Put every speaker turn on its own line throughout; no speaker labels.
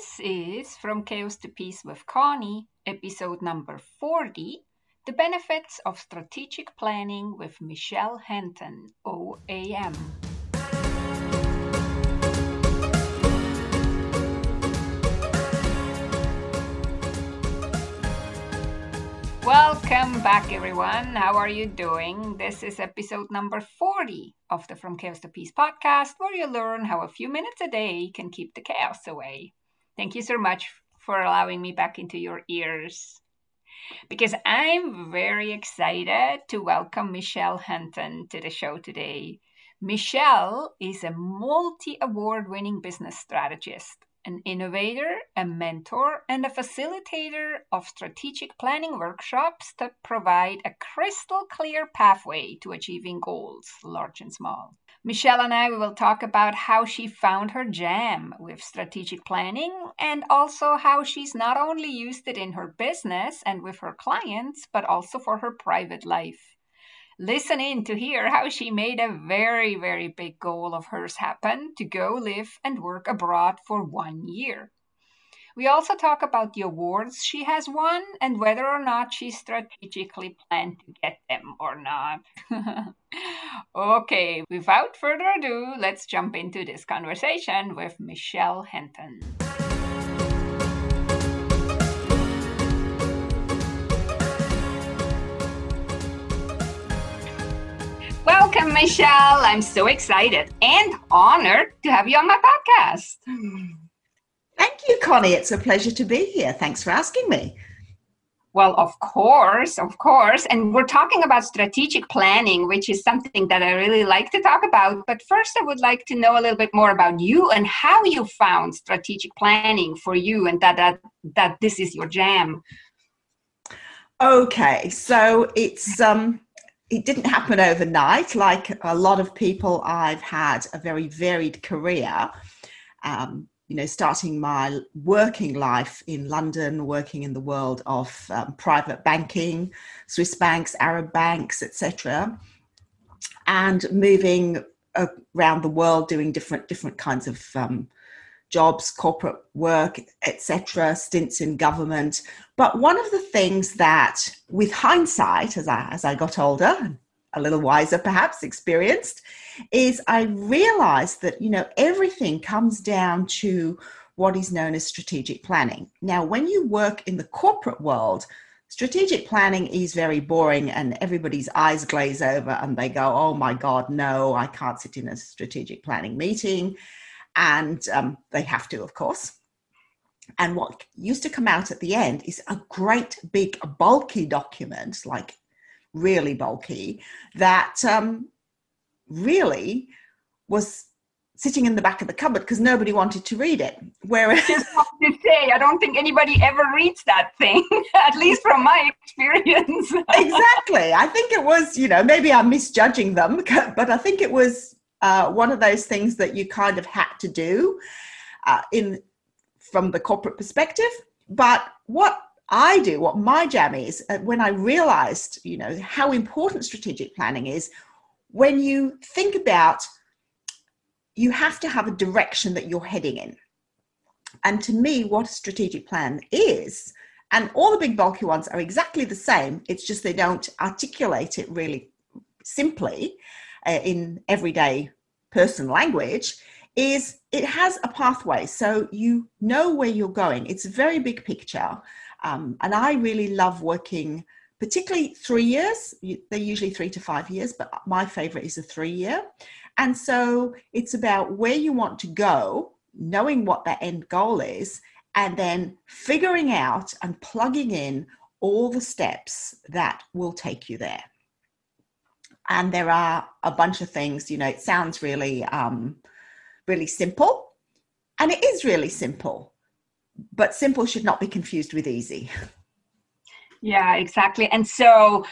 This is From Chaos to Peace with Conny, episode number 40 The Benefits of Strategic Planning with Michelle Henton, OAM. Welcome back, everyone. How are you doing? This is episode number 40 of the From Chaos to Peace podcast, where you learn how a few minutes a day can keep the chaos away. Thank you so much for allowing me back into your ears. Because I'm very excited to welcome Michelle Henton to the show today. Michelle is a multi award winning business strategist an innovator, a mentor, and a facilitator of strategic planning workshops that provide a crystal clear pathway to achieving goals, large and small. Michelle and I will talk about how she found her jam with strategic planning and also how she's not only used it in her business and with her clients, but also for her private life listen in to hear how she made a very, very big goal of hers happen to go live and work abroad for one year. We also talk about the awards she has won and whether or not she strategically planned to get them or not. okay, without further ado, let's jump into this conversation with Michelle Henton. Michelle. I'm so excited and honored to have you on my podcast.
Thank you, Conny. It's a pleasure to be here. Thanks for asking me.
Well, of course, of course. And we're talking about strategic planning, which is something that I really like to talk about. But first, I would like to know a little bit more about you and how you found strategic planning for you and that, that, that this is your jam.
Okay, so it's um it didn't happen overnight. Like a lot of people, I've had a very varied career. Um, you know, starting my working life in London, working in the world of um, private banking, Swiss banks, Arab banks, etc., and moving around the world doing different different kinds of um, jobs, corporate work, etc., stints in government. But one of the things that, with hindsight, as I, as I got older, a little wiser perhaps, experienced, is I realized that, you know, everything comes down to what is known as strategic planning. Now, when you work in the corporate world, strategic planning is very boring and everybody's eyes glaze over and they go, oh my God, no, I can't sit in a strategic planning meeting and um, they have to, of course. And what used to come out at the end is a great big bulky document, like really bulky, that um, really was sitting in the back of the cupboard because nobody wanted to read it. Whereas,
to say, I don't think anybody ever reads that thing, at least from my experience.
exactly. I think it was, you know, maybe I'm misjudging them, but I think it was uh, one of those things that you kind of had to do uh, in from the corporate perspective. But what I do, what my jam is, uh, when I realized, you know, how important strategic planning is, when you think about, you have to have a direction that you're heading in. And to me, what a strategic plan is, and all the big bulky ones are exactly the same. It's just they don't articulate it really simply uh, in everyday person language is it has a pathway. So you know where you're going. It's a very big picture. Um, and i really love working particularly three years. They're usually three to five years but my favorite is a three year and so it's about where you want to go knowing what that end goal is and then figuring out and plugging in all the steps that will take you there and there are a bunch of things you know it sounds really um, really simple. And it is really simple. But simple should not be confused with easy
yeah exactly. And so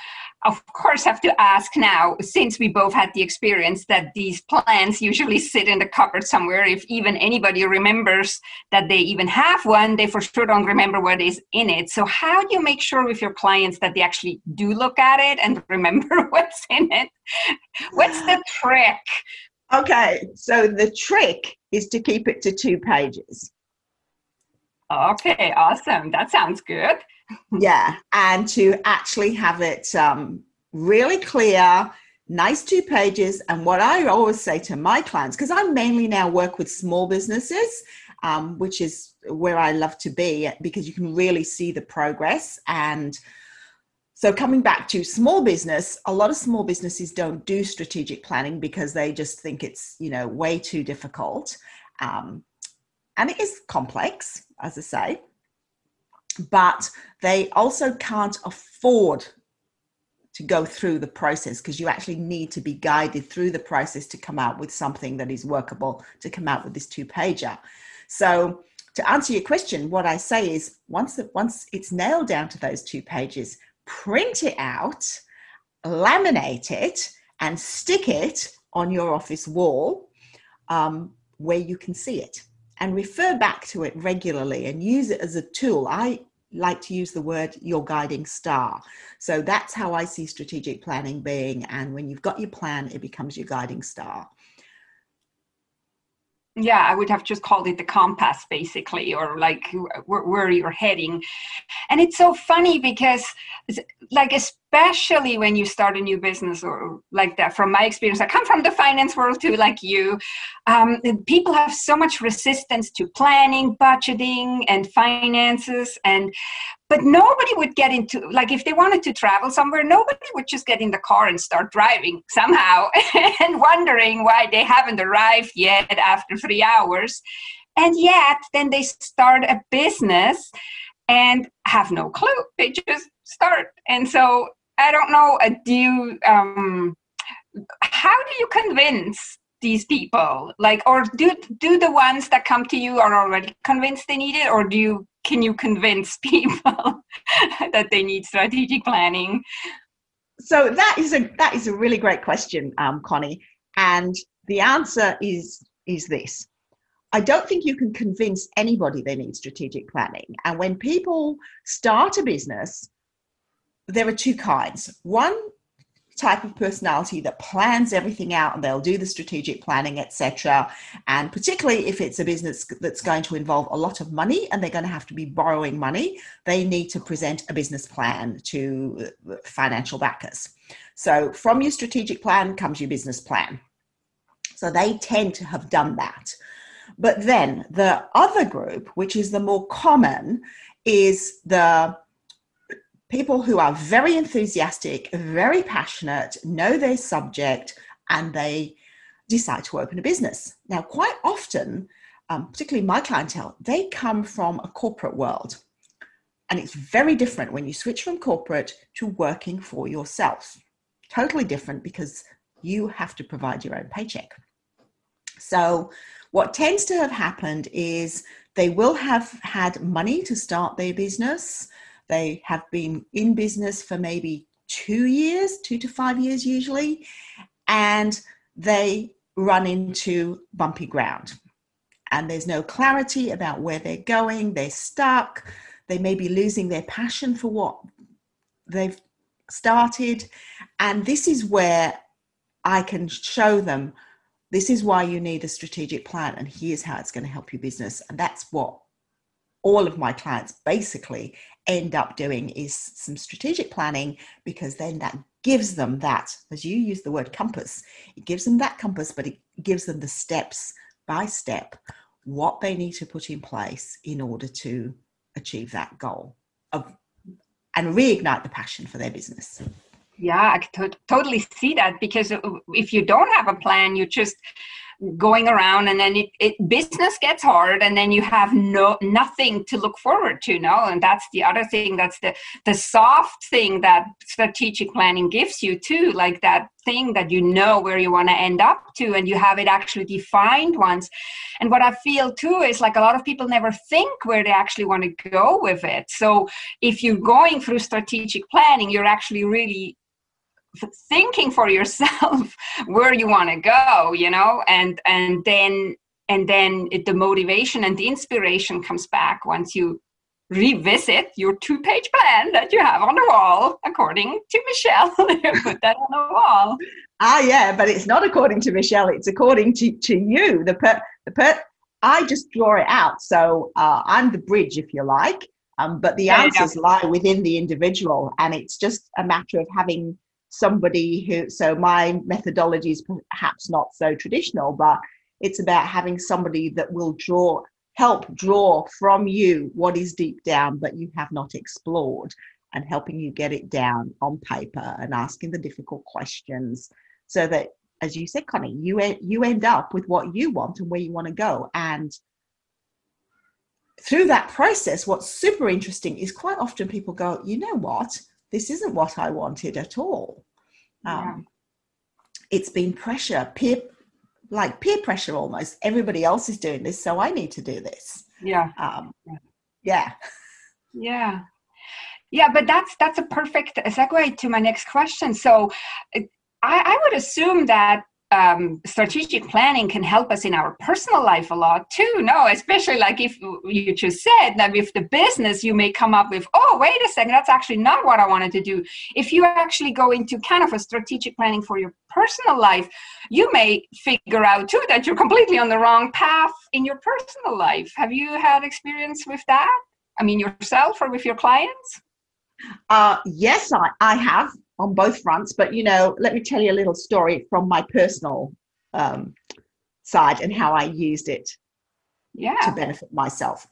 of course have to ask now since we both had the experience that these plans usually sit in the cupboard somewhere if even anybody remembers that they even have one they for sure don't remember what is in it. So how do you make sure with your clients that they actually do look at it and remember what's in it? What's the trick?
Okay so the trick is to keep it to two pages.
Okay, awesome. That sounds good.
Yeah, and to actually have it um, really clear, nice two pages. And what I always say to my clients, because I mainly now work with small businesses, um, which is where I love to be because you can really see the progress. And so, coming back to small business, a lot of small businesses don't do strategic planning because they just think it's you know way too difficult, um, and it is complex, as I say. But they also can't afford to go through the process because you actually need to be guided through the process to come out with something that is workable to come out with this two pager so to answer your question what i say is once once it's nailed down to those two pages print it out laminate it and stick it on your office wall um, where you can see it and refer back to it regularly and use it as a tool. I like to use the word your guiding star. So that's how I see strategic planning being. And when you've got your plan, it becomes your guiding star.
Yeah, I would have just called it the compass, basically, or like where, you're heading. And it's so funny because, like, especially when you start a new business or like that, from my experience, I come from the finance world too, like you. Um, people have so much resistance to planning, budgeting, and finances. And but nobody would get into like if they wanted to travel somewhere nobody would just get in the car and start driving somehow and wondering why they haven't arrived yet after three hours and yet then they start a business and have no clue they just start and so i don't know uh, do you um, how do you convince these people? Like or do do the ones that come to you are already convinced they need it? Or do you can you convince people that they need strategic planning?
So that is a that is a really great question um, conny. And the answer is is this. I don't think you can convince anybody they need strategic planning. And when people start a business there are two kinds. One type of personality that plans everything out and they'll do the strategic planning etc and particularly if it's a business that's going to involve a lot of money and they're going to have to be borrowing money they need to present a business plan to uh, financial backers. So from your strategic plan comes your business plan. So they tend to have done that. But then the other group which is the more common is the people who are very enthusiastic, very passionate, know their subject, and they decide to open a business. Now, quite often, um, particularly my clientele, they come from a corporate world. And it's very different when you switch from corporate to working for yourself. Totally different because you have to provide your own paycheck. So, what tends to have happened is they will have had money to start their business. They have been in business for maybe two years, two to five years usually, and they run into bumpy ground. And there's no clarity about where they're going, they're stuck, they may be losing their passion for what they've started. And this is where I can show them this is why you need a strategic plan, and here's how it's going to help your business. And that's what all of my clients basically end up doing is some strategic planning because then that gives them that, as you use the word compass, it gives them that compass, but it gives them the steps by step what they need to put in place in order to achieve that goal of and reignite the passion for their business.
Yeah, I could totally see that because if you don't have a plan, you just going around and then it, it business gets hard and then you have no nothing to look forward to no? And that's the other thing that's the the soft thing that strategic planning gives you too like that thing that you know where you want to end up to and you have it actually defined once. And what i feel too is like a lot of people never think where they actually want to go with it. So if you're going through strategic planning you're actually really thinking for yourself where you want to go you know and and then and then it, the motivation and the inspiration comes back once you revisit your two page plan that you have on the wall according to michelle put that on the wall
ah yeah but it's not according to michelle it's according to, to you the per, the per, I just draw it out. So uh, I'm the bridge, if you like. Um, but the answers lie within the individual, and it's just a matter of having somebody who. So my methodology is perhaps not so traditional, but it's about having somebody that will draw, help draw from you what is deep down, but you have not explored, and helping you get it down on paper and asking the difficult questions, so that, as you said, Conny, you you end up with what you want and where you want to go, and through that process, what's super interesting is quite often people go, you know what, this isn't what I wanted at all.
Yeah.
Um, it's been pressure, peer, like peer pressure almost. Everybody else is doing this, so I need to do this.
Yeah.
Um, yeah.
Yeah. Yeah, but that's that's a perfect segue to my next question. So, I, I would assume that um, strategic planning can help us in our personal life a lot too. No, especially like if you just said that with the business, you may come up with, oh, wait a second, that's actually not what I wanted to do. If you actually go into kind of a strategic planning for your personal life, you may figure out too that you're completely on the wrong path in your personal life. Have you had experience with that? I mean, yourself or with your clients?
Uh, yes, I, I have on both fronts. But you know, let me tell you a little story from my personal um, side and how I used it
yeah.
to benefit myself.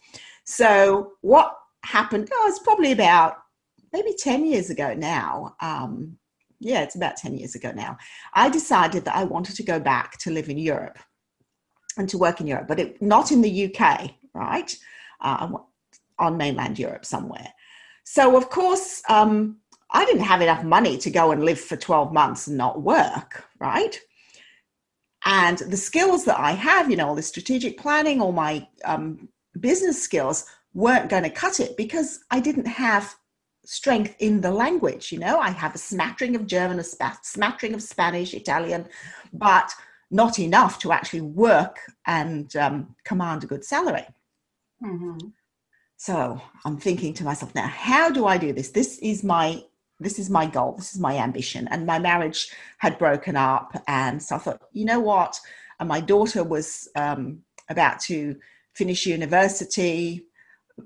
So what happened? Oh, it's probably about maybe ten years ago now. Um, yeah, it's about ten years ago now. I decided that I wanted to go back to live in Europe and to work in Europe, but it, not in the UK, right? Uh, on mainland Europe somewhere. So of course, um, I didn't have enough money to go and live for 12 months and not work, right? And the skills that I have, you know, all the strategic planning, all my um, business skills weren't going to cut it because I didn't have strength in the language. You know, I have a smattering of German, a smattering of Spanish, Italian, but not enough to actually work and um, command a good salary. Mm-hmm. So I'm thinking to myself now, how do I do this? This is my this is my goal, this is my ambition. And my marriage had broken up. And so I thought, you know what? And my daughter was um, about to finish university,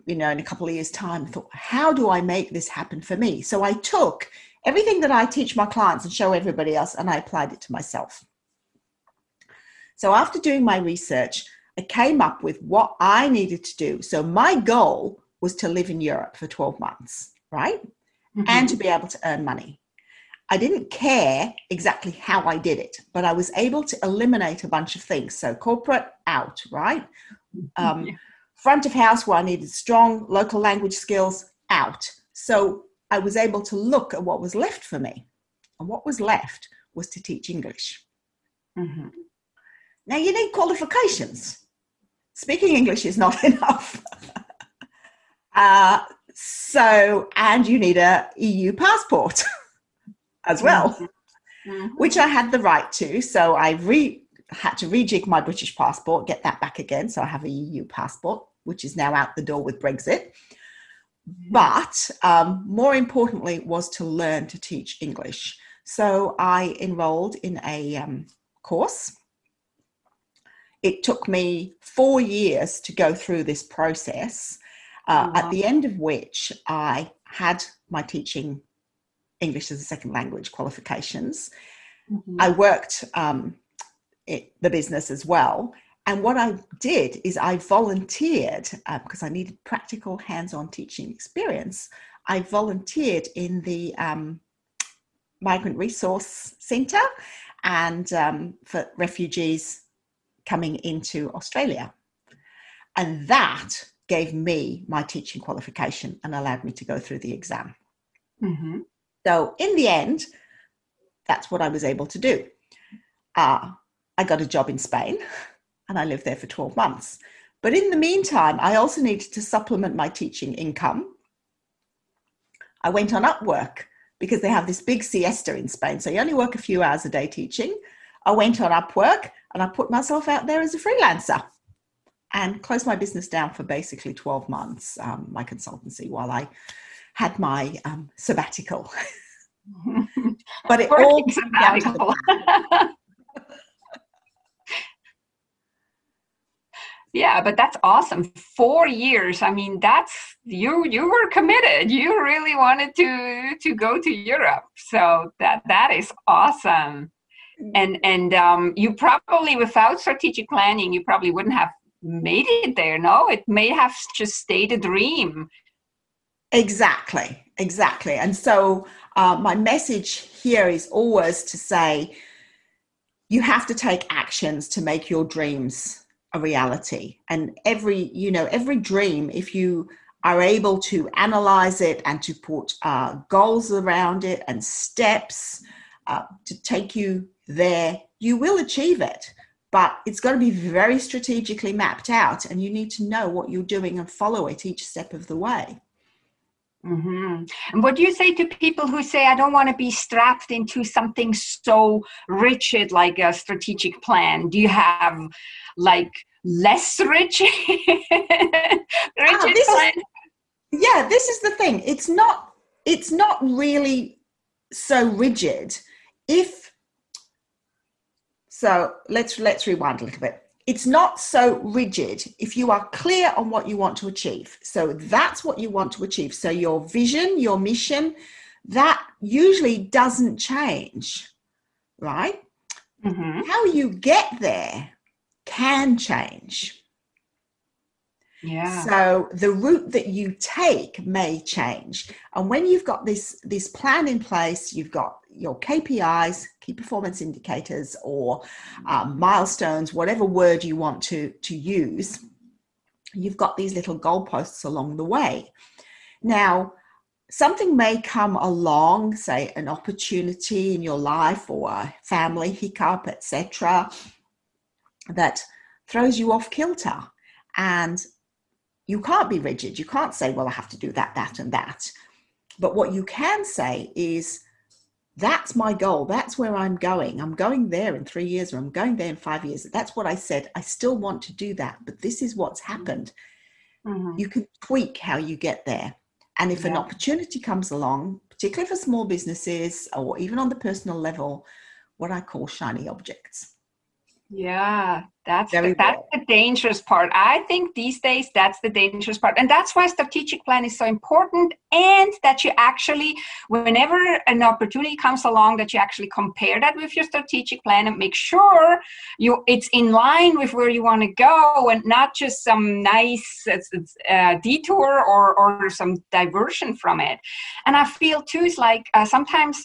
you know, in a couple of years' time. I thought, how do I make this happen for me? So I took everything that I teach my clients and show everybody else, and I applied it to myself. So after doing my research, I came up with what I needed to do. So my goal was to live in Europe for 12 months, right? Mm-hmm. and to be able to earn money. I didn't care exactly how I did it, but I was able to eliminate a bunch of things. So, corporate out, right? Mm-hmm. Um, yeah. Front of house, where I needed strong local language skills, out. So, I was able to look at what was left for me. And what was left was to teach English. Mm-hmm. Now, you need qualifications. Speaking English is not enough. uh, so, and you need a EU passport as well, mm-hmm. which I had the right to. So I re had to rejig my British passport, get that back again. So I have a EU passport, which is now out the door with Brexit. Mm-hmm. But um, more importantly, was to learn to teach English. So I enrolled in a um, course. It took me four years to go through this process uh, wow. at the end of which I had my teaching English as a second language qualifications. Mm-hmm. I worked um, it, the business as well. And what I did is I volunteered uh, because I needed practical hands on teaching experience. I volunteered in the um, Migrant Resource Centre and um, for refugees coming into Australia. And that gave me my teaching qualification and allowed me to go through the exam. Mm-hmm. So, in the end, that's what I was able to do. Uh, I got a job in Spain and I lived there for 12 months. But in the meantime, I also needed to supplement my teaching income. I went on Upwork because they have this big siesta in Spain. So you only work a few hours a day teaching. I went on Upwork and I put myself out there as a freelancer and closed my business down for basically 12 months, um, my consultancy, while I had my um, sabbatical. but it all sabbatical.
yeah but that's awesome four years i mean that's you you were committed you really wanted to to go to europe so that that is awesome mm. and and um, you probably without strategic planning you probably wouldn't have made it there no? It may have just stayed a dream.
Exactly exactly. And so uh, my message here is always to say you have to take actions to make your dreams a reality. And every you know every dream if you are able to analyze it and to put uh, goals around it and steps uh, to take you there you will achieve it but it's got to be very strategically mapped out and you need to know what you're doing and follow it each step of the way
Mm-hmm. And what do you say to people who say, I don't want to be strapped into something so rigid like a strategic plan? Do you have like less rigid, rigid
ah, plan? Is, yeah, this is the thing. It's not, it's not really so rigid. If so, let's let's rewind a little bit it's not so rigid if you are clear on what you want to achieve. So that's what you want to achieve. So your vision, your mission, that usually doesn't change, right? Mm-hmm. How you get there can change.
Yeah.
So the route that you take may change. And when you've got this this plan in place, you've got your KPIs, key performance indicators, or um, milestones, whatever word you want to to use. You've got these little goalposts along the way. Now, something may come along, say an opportunity in your life or a family hiccup, etc., that throws you off kilter. And you can't be rigid. You can't say, well, I have to do that, that, and that. But what you can say is, that's my goal. That's where I'm going. I'm going there in three years or I'm going there in five years. That's what I said. I still want to do that, but this is what's happened. Mm-hmm. You can tweak how you get there. And if yeah. an opportunity comes along, particularly for small businesses or even on the personal level, what I call shiny objects.
Yeah, that's the, that's the dangerous part. I think these days that's the dangerous part, and that's why strategic plan is so important. And that you actually, whenever an opportunity comes along, that you actually compare that with your strategic plan and make sure you it's in line with where you want to go, and not just some nice uh, detour or or some diversion from it. And I feel too is like uh, sometimes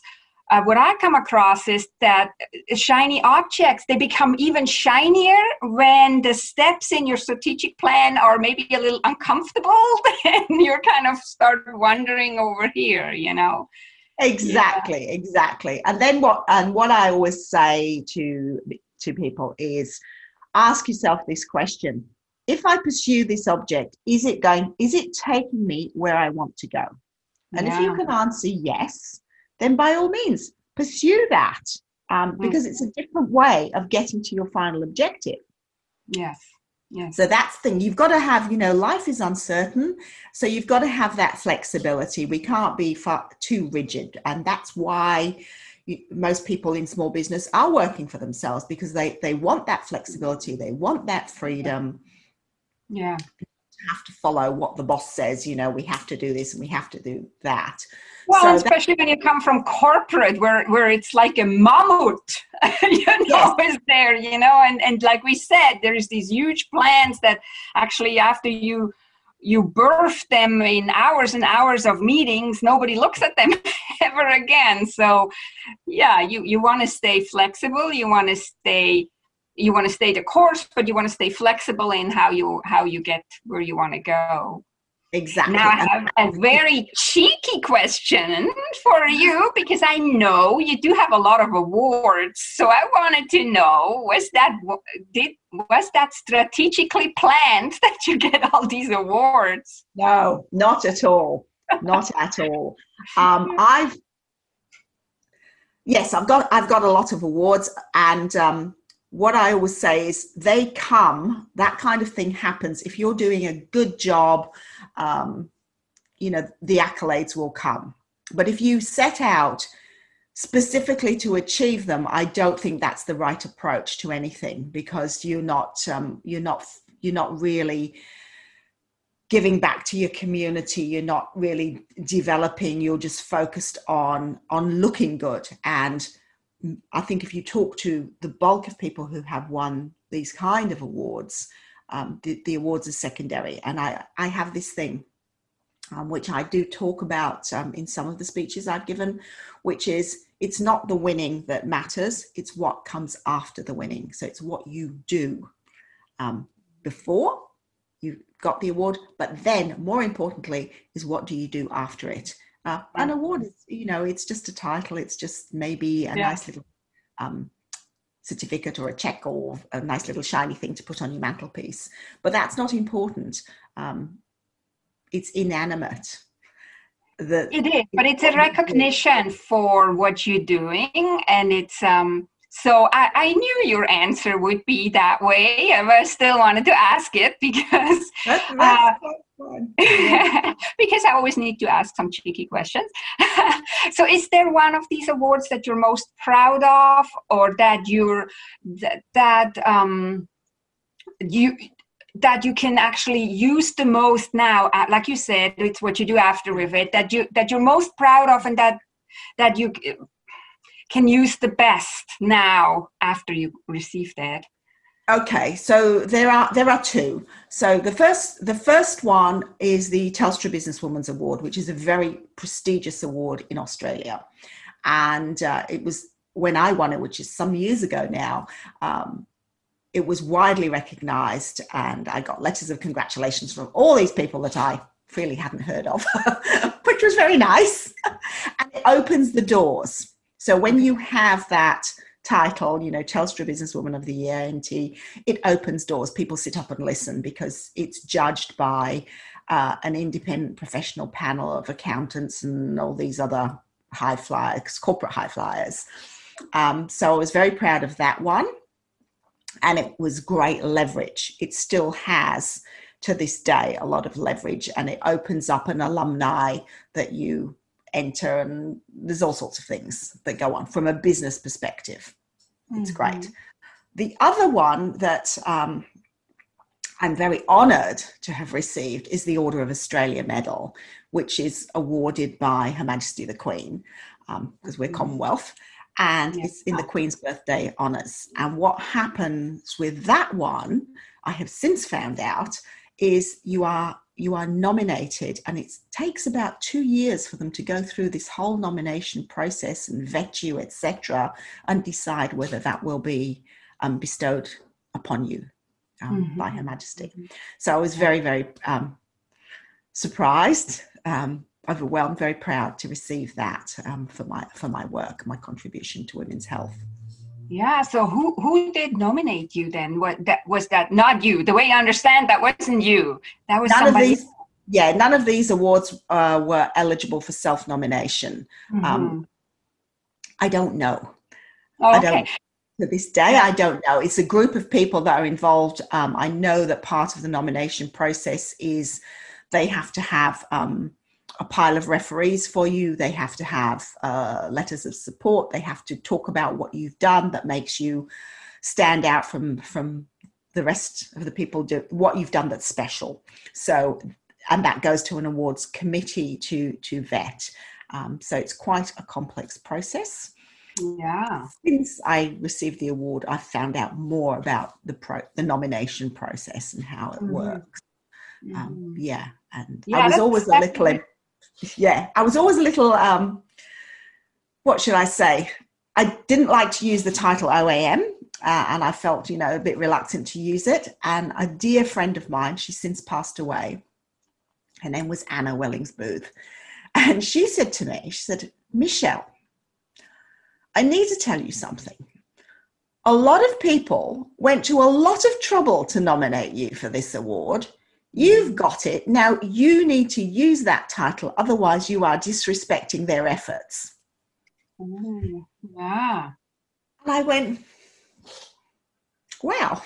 uh, what I come across is that shiny objects they become even shinier when the steps in your strategic plan are maybe a little uncomfortable, and you're kind of start wondering over here, you know.
Exactly, yeah. exactly. And then what? And what I always say to to people is, ask yourself this question: If I pursue this object, is it going? Is it taking me where I want to go? And yeah. if you can answer yes, then by all means pursue that um, mm. because it's a different way of getting to your final objective.
Yes. Yes.
So that's the thing. You've got to have, you know, life is uncertain. So you've got to have that flexibility. We can't be far, too rigid. And that's why you, most people in small business are working for themselves because they, they want that flexibility. They want that freedom.
Yeah.
Have to follow what the boss says, you know, we have to do this and we have to do that.
Well, so especially when you come from corporate, where where it's like a mammoth, you know, yes. is there, you know, and and like we said, there is these huge plans that actually after you you birth them in hours and hours of meetings nobody looks at them ever again so yeah you you want to stay flexible you want to stay you want to stay the course but you want to stay flexible in how you how you get where you want to go
Exactly.
Now I have a very cheeky question for you because I know you do have a lot of awards. So I wanted to know was that did was that strategically planned that you get all these awards?
No, not at all. Not at all. Um, I've yes, I've got I've got a lot of awards, and um, what I always say is they come. That kind of thing happens if you're doing a good job um, you know, the accolades will come. But if you set out specifically to achieve them, I don't think that's the right approach to anything because you're not um, you're not you're not really giving back to your community you're not really developing you're just focused on on looking good and i think if you talk to the bulk of people who have won these kind of awards um, the, the, awards are secondary and i i have this thing um, which i do talk about um, in some of the speeches i've given which is it's not the winning that matters it's what comes after the winning so it's what you do um, before you got the award, but then more importantly is what do you do after it? Uh, an award is, you know, it's just a title. It's just maybe a yeah. nice little um, certificate or a check or a nice little shiny thing to put on your mantelpiece. But that's not important. Um, it's inanimate.
The, it is, but it's a recognition for what you're doing, and it's um, so I, I, knew your answer would be that way, but I still wanted to ask it because that's, that's uh, because I always need to ask some cheeky questions. so, is there one of these awards that you're most proud of, or that you're that, that um, you that you can actually use the most now? Uh, like you said, it's what you do after with it that you that you're most proud of, and that that you can use the best now after you receive that?
Okay, so there are there are two. So the first the first one is the Telstra Businesswoman's Award, which is a very prestigious award in Australia, and uh, it was when I won it, which is some years ago now. Um, it was widely recognised, and I got letters of congratulations from all these people that I really hadn't heard of, which was very nice, and it opens the doors so when you have that title, you know, Telstra Businesswoman of the Year, NT, it opens doors. People sit up and listen because it's judged by uh, an independent professional panel of accountants and all these other high flyers, corporate high flyers. Um, so I was very proud of that one. And it was great leverage. It still has to this day a lot of leverage and it opens up an alumni that you enter and there's all sorts of things that go on from a business perspective it's mm-hmm. great the other one that um, i'm very honored to have received is the order of australia medal which is awarded by her majesty the queen because um, we're mm-hmm. commonwealth and yes. it's in the queen's birthday honors and what happens with that one i have since found out is you are you are nominated and it takes about two years for them to go through this whole nomination process and vet you etc and decide whether that will be um, bestowed upon you um, mm-hmm. by her majesty mm-hmm. so i was very very um, surprised um, overwhelmed very proud to receive that um, for my for my work my contribution to women's health
yeah. So who who did nominate you then? What that was that not you? The way I understand that wasn't you. That was
none
somebody.
Of these, yeah, none of these awards uh, were eligible for self nomination. Mm-hmm. Um, I don't know.
Oh, I don't.
To this day, I don't know. It's a group of people that are involved. Um, I know that part of the nomination process is they have to have um, a pile of referees for you. They have to have uh, letters of support. They have to talk about what you've done that makes you stand out from from the rest of the people. Do what you've done that's special. So, and that goes to an awards committee to to vet. Um, so it's quite a complex process.
Yeah.
Since I received the award, I found out more about the pro the nomination process and how it mm. works. Um, yeah, and yeah, I was always a little yeah, I was always a little, um, what should I say? I didn't like to use the title OAM, uh, and I felt, you know, a bit reluctant to use it. And a dear friend of mine, she's since passed away. Her name was Anna Wellings Booth. And she said to me, she said, Michelle, I need to tell you something. A lot of people went to a lot of trouble to nominate you for this award. You've got it. Now you need to use that title, otherwise, you are disrespecting their efforts.
Ooh, yeah.
And I went, wow,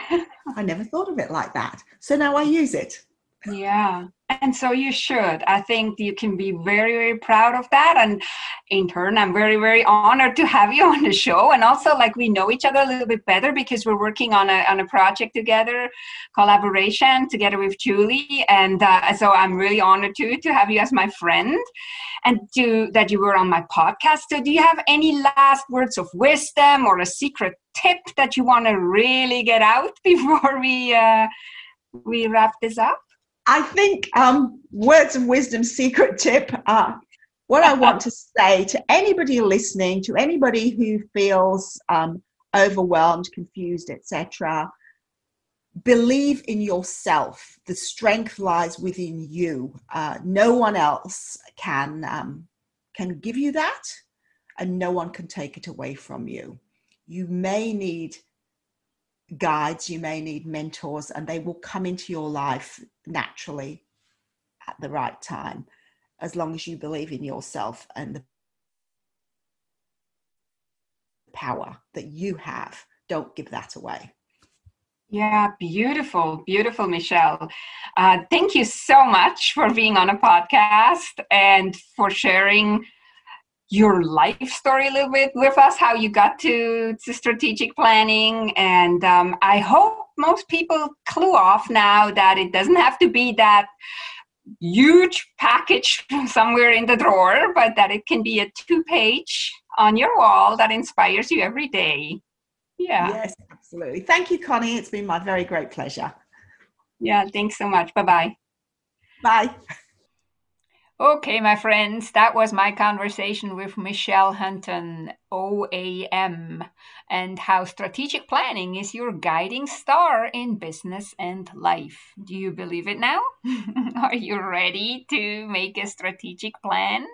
I never thought of it like that. So now I use it.
Yeah. And so you should. I think you can be very, very proud of that. And in turn, I'm very, very honored to have you on the show. And also, like, we know each other a little bit better because we're working on a, on a project together, collaboration together with Julie. And uh, so I'm really honored too to have you as my friend and to that you were on my podcast. So, do you have any last words of wisdom or a secret tip that you want to really get out before we uh, we wrap this up?
I think um, words of wisdom, secret tip. Uh, what I want to say to anybody listening, to anybody who feels um, overwhelmed, confused, etc., believe in yourself. The strength lies within you. Uh, no one else can um, can give you that, and no one can take it away from you. You may need guides, you may need mentors, and they will come into your life naturally at the right time, as long as you believe in yourself and the power that you have. Don't give that away.
Yeah, beautiful, beautiful, Michelle. Uh, thank you so much for being on a podcast and for sharing your life story a little bit with us, how you got to, to strategic planning. And um, I hope most people clue off now that it doesn't have to be that huge package somewhere in the drawer, but that it can be a two page on your wall that inspires you every day. Yeah.
Yes, absolutely. Thank you, Conny. It's been my very great pleasure.
Yeah, thanks so much. Bye-bye.
Bye.
Okay, my friends, that was my conversation with Michelle Hunton, OAM, and how strategic planning is your guiding star in business and life. Do you believe it now? Are you ready to make a strategic plan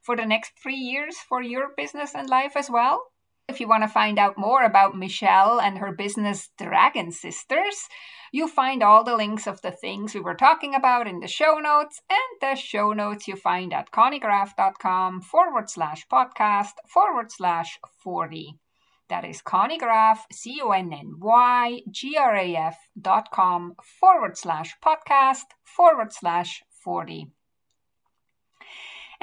for the next three years for your business and life as well? If you want to find out more about Michelle and her business Dragon Sisters, you'll find all the links of the things we were talking about in the show notes, and the show notes you find at connygraf.com forward slash podcast forward slash 40. That is conniegraf, C O N N Y G R A F dot com forward slash podcast forward slash 40.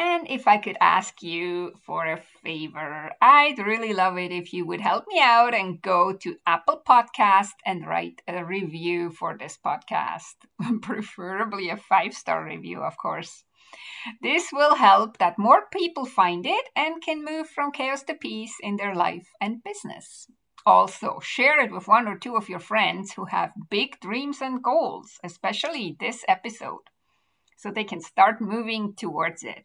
And if I could ask you for a favor, I'd really love it if you would help me out and go to Apple Podcast and write a review for this podcast, preferably a five star review, of course. This will help that more people find it and can move from chaos to peace in their life and business. Also, share it with one or two of your friends who have big dreams and goals, especially this episode, so they can start moving towards it.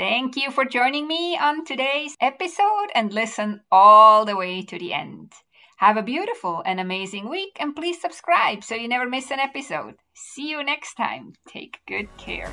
Thank you for joining me on today's episode and listen all the way to the end. Have a beautiful and amazing week and please subscribe so you never miss an episode. See you next time. Take good care.